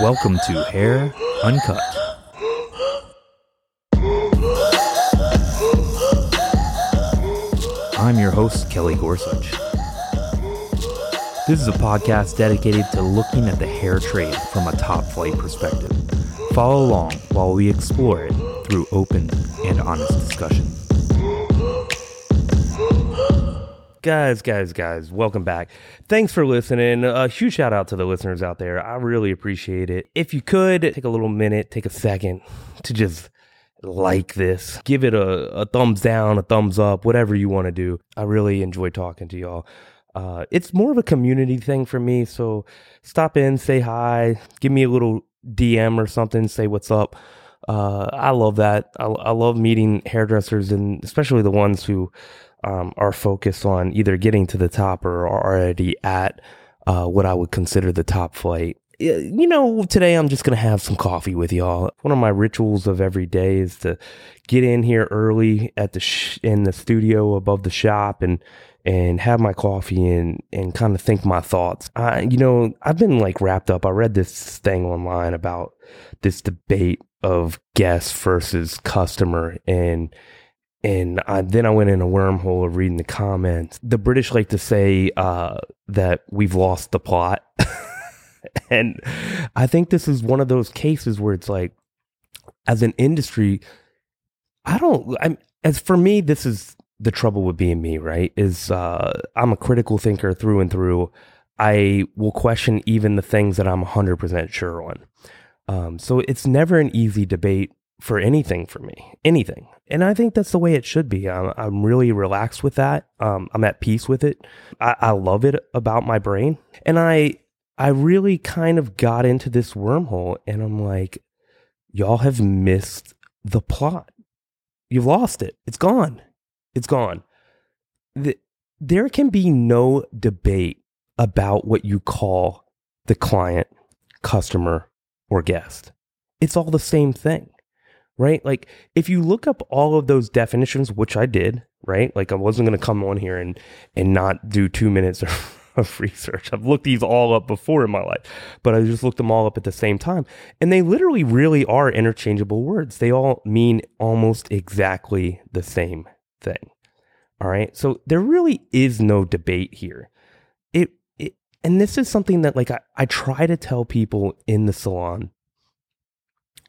Welcome to Hair Uncut. I'm your host, Kelly Gorsuch. This is a podcast dedicated to looking at the hair trade from a top flight perspective. Follow along while we explore it through open and honest discussion. Guys, guys, guys, welcome back. Thanks for listening. A huge shout out to the listeners out there. I really appreciate it. If you could take a little minute, take a second to just like this, give it a, a thumbs down, a thumbs up, whatever you want to do. I really enjoy talking to y'all. Uh, it's more of a community thing for me. So stop in, say hi, give me a little DM or something, say what's up. Uh, I love that. I, I love meeting hairdressers and especially the ones who um, are focused on either getting to the top or are already at uh, what I would consider the top flight. You know, today I'm just going to have some coffee with y'all. One of my rituals of every day is to get in here early at the sh- in the studio above the shop and and have my coffee and and kind of think my thoughts. I, you know, I've been like wrapped up. I read this thing online about this debate of guest versus customer and and I, then I went in a wormhole of reading the comments. The British like to say uh, that we've lost the plot. and I think this is one of those cases where it's like, as an industry, I don't, I'm, as for me, this is the trouble with being me, right? Is uh, I'm a critical thinker through and through. I will question even the things that I'm 100% sure on. Um, so it's never an easy debate for anything for me, anything. And I think that's the way it should be. I'm, I'm really relaxed with that. Um, I'm at peace with it. I, I love it about my brain. And I, I really kind of got into this wormhole and I'm like, y'all have missed the plot. You've lost it. It's gone. It's gone. The, there can be no debate about what you call the client, customer, or guest. It's all the same thing right? Like if you look up all of those definitions, which I did, right? Like I wasn't going to come on here and and not do two minutes of, research. I've looked these all up before in my life, but I just looked them all up at the same time, and they literally really are interchangeable words. They all mean almost exactly the same thing. All right, so there really is no debate here. It, it and this is something that like I, I try to tell people in the salon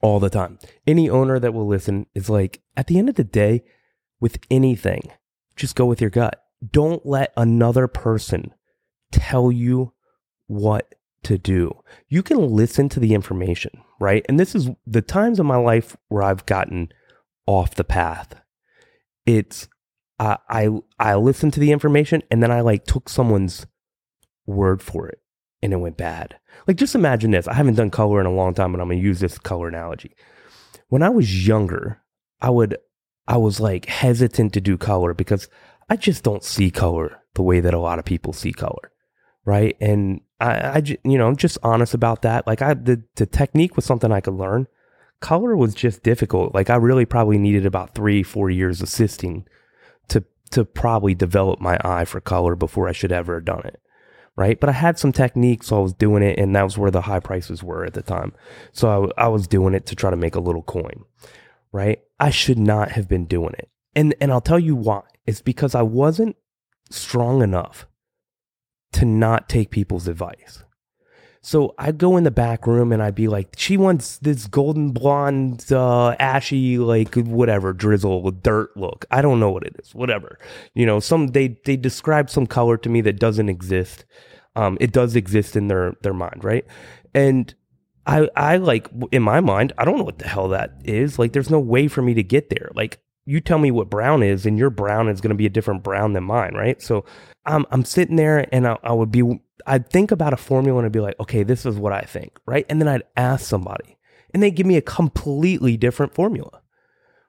all the time. Any owner that will listen is like, at the end of the day, with anything, just go with your gut. Don't let another person tell you what to do. You can listen to the information, right? And this is the times of my life where I've gotten off the path. It's uh, I I listened to the information and then I like took someone's word for it and it went bad. Like, just imagine this. I haven't done color in a long time, but I'm to use this color analogy. When I was younger, I would, I was like hesitant to do color because I just don't see color the way that a lot of people see color. Right. And I, I you know, I'm just honest about that. Like, I, the, the technique was something I could learn. Color was just difficult. Like, I really probably needed about three, four years assisting to, to probably develop my eye for color before I should ever have done it right? But I had some techniques, so I was doing it, and that was where the high prices were at the time. So I, I was doing it to try to make a little coin, right? I should not have been doing it, and and I'll tell you why. It's because I wasn't strong enough to not take people's advice. So I'd go in the back room and I'd be like, she wants this golden blonde, uh, ashy, like whatever, drizzle, dirt look. I don't know what it is, whatever. You know, some, they, they describe some color to me that doesn't exist. Um, it does exist in their, their mind, right? And I, I like, in my mind, I don't know what the hell that is. Like, there's no way for me to get there. Like, you tell me what brown is, and your brown is going to be a different brown than mine, right? So I'm, I'm sitting there and I, I would be I'd think about a formula and I'd be like, okay, this is what I think, right? And then I'd ask somebody and they'd give me a completely different formula,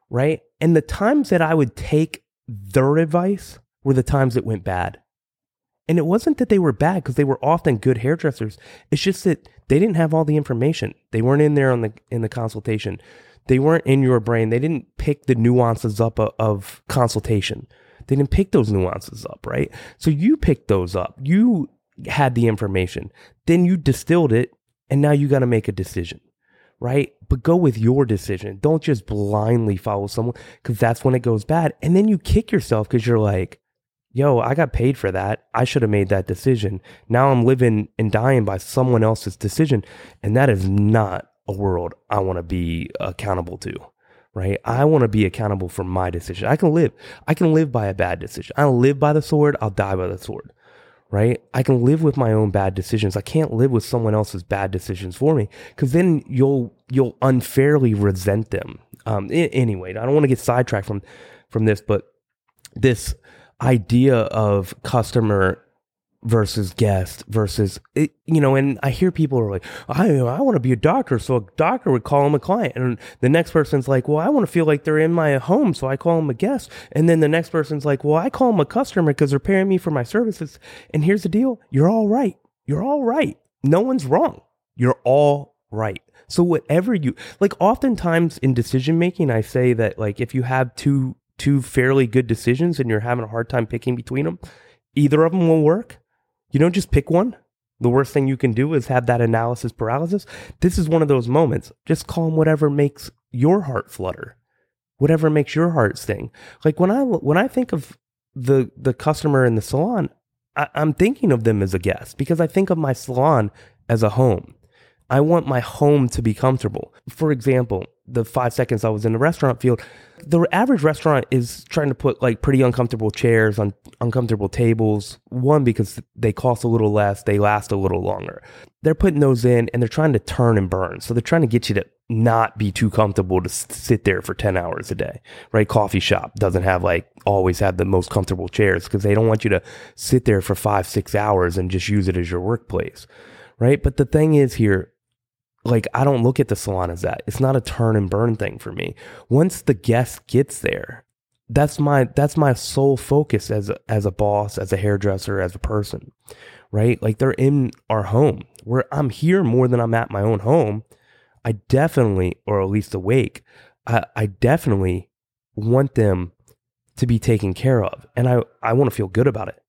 right? And the times that I would take their advice were the times that went bad. And it wasn't that they were bad because they were often good hairdressers. It's just that they didn't have all the information. They weren't in there on the in the consultation. They weren't in your brain. They didn't pick the nuances up of, of consultation. They didn't pick those nuances up, right? So you picked those up. You had the information. Then you distilled it And now you got to make a decision, right? But go with your decision. Don't just blindly follow someone because that's when it goes bad. And then you kick yourself because you're like, yo, I got paid for that. I should have made that decision. Now I'm living and dying by someone else's decision. And that is not a world I want to be accountable to, right? I want to be accountable for my decision. I can live, I can live by a bad decision. I'll live by the sword. I'll die by the sword, right? I can live with my own bad decisions. I can't live with someone else's bad decisions for me because then you'll, you'll unfairly resent them. Um, anyway, I don't want to get sidetracked from, from this, but this, idea of customer versus guest versus it, you know and i hear people are like i i want to be a doctor. So a doctor would call him a client and the next person's like well i want to feel like they're in my home so i call them a guest. And then the next person's like well i call them a customer because they're paying me for my services. And here's the deal you're all right. You're all right. No one's wrong. You're all right. So whatever you like oftentimes in decision making i say that like if you have two two fairly good decisions and you're having a hard time picking between them, either of them will work. You don't just pick one. The worst thing you can do is have that analysis paralysis. This is one of those moments. Just call them whatever makes your heart flutter, whatever makes your heart sing. Like when I when I think of the the customer in the salon, I, I'm thinking of them as a guest because I think of my salon as a home. I want my home to be comfortable. For example, the five seconds I was in the restaurant field, the average restaurant is trying to put like pretty uncomfortable chairs on uncomfortable tables. One, because they cost a little less, they last a little longer. They're putting those in and they're trying to turn and burn. So they're trying to get you to not be too comfortable to sit there for 10 hours a day, right? Coffee shop doesn't have like always have the most comfortable chairs because they don't want you to sit there for five, six hours and just use it as your workplace, right? But the thing is here, like I don't look at the salon as that. It's not a turn and burn thing for me. Once the guest gets there, that's my that's my sole focus as a, as a boss, as a hairdresser, as a person. Right? Like they're in our home. Where I'm here more than I'm at my own home. I definitely, or at least awake, I, I definitely want them to be taken care of. And I, I want to feel good about it.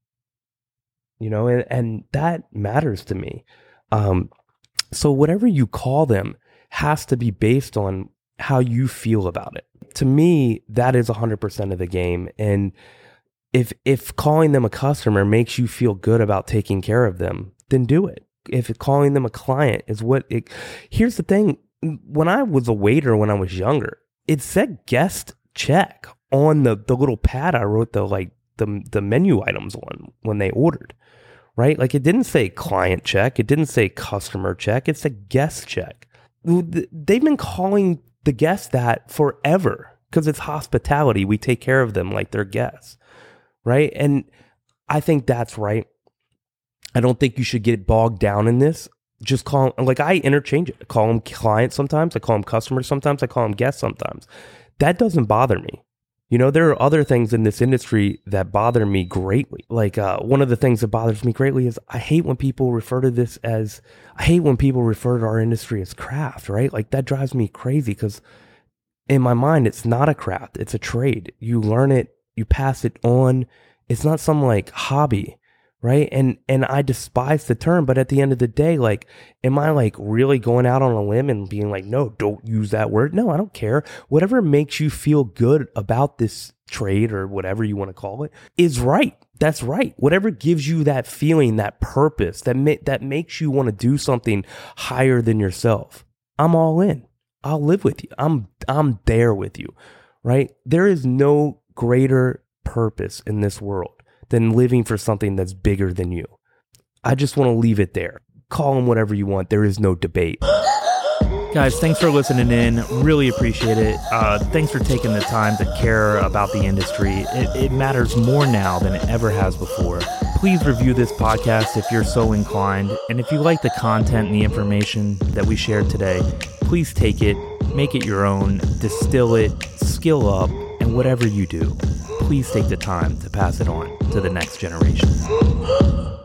You know, and, and that matters to me. Um, so whatever you call them has to be based on how you feel about it. To me, that is 100% of the game. And if if calling them a customer makes you feel good about taking care of them, then do it. If calling them a client is what it Here's the thing, when I was a waiter when I was younger, it said guest check on the the little pad I wrote the like the the menu items on when they ordered right? Like it didn't say client check, it didn't say customer check, it's a guest check. They've been calling the guests that forever because it's hospitality. We take care of them like they're guests, right? And I think that's right. I don't think you should get bogged down in this. Just call like I interchange it. I call them clients sometimes, I call them customers sometimes, I call them guests sometimes. That doesn't bother me. You know, there are other things in this industry that bother me greatly. Like uh, one of the things that bothers me greatly is I hate when people refer to this as I hate when people refer to our industry as craft, right? Like that drives me crazy because in my mind it's not a craft, it's a trade. You learn it, you pass it on. It's not some like hobby right? And and i despise the term but at the end of the day like am i like really going out on a limb and being like no don't use that word. No i don't care. Whatever makes you feel good about this trade or whatever you want to call it is right. That's right. Whatever gives you that feeling that purpose that ma- that makes you want to do something higher than yourself i'm all in. I'll live with you. I'm i'm there with you right? There is no greater purpose in this world than living for something that's bigger than you. I just want to leave it there. Call them whatever you want. There is no debate. Guys, thanks for listening in. Really appreciate it. Uh, thanks for taking the time to care about the industry. It, it matters more now than it ever has before. Please review this podcast if you're so inclined. And if you like the content and the information that we shared today, please take it, make it your own, distill it, skill up, and whatever you do please take the time to pass it on to the next generation.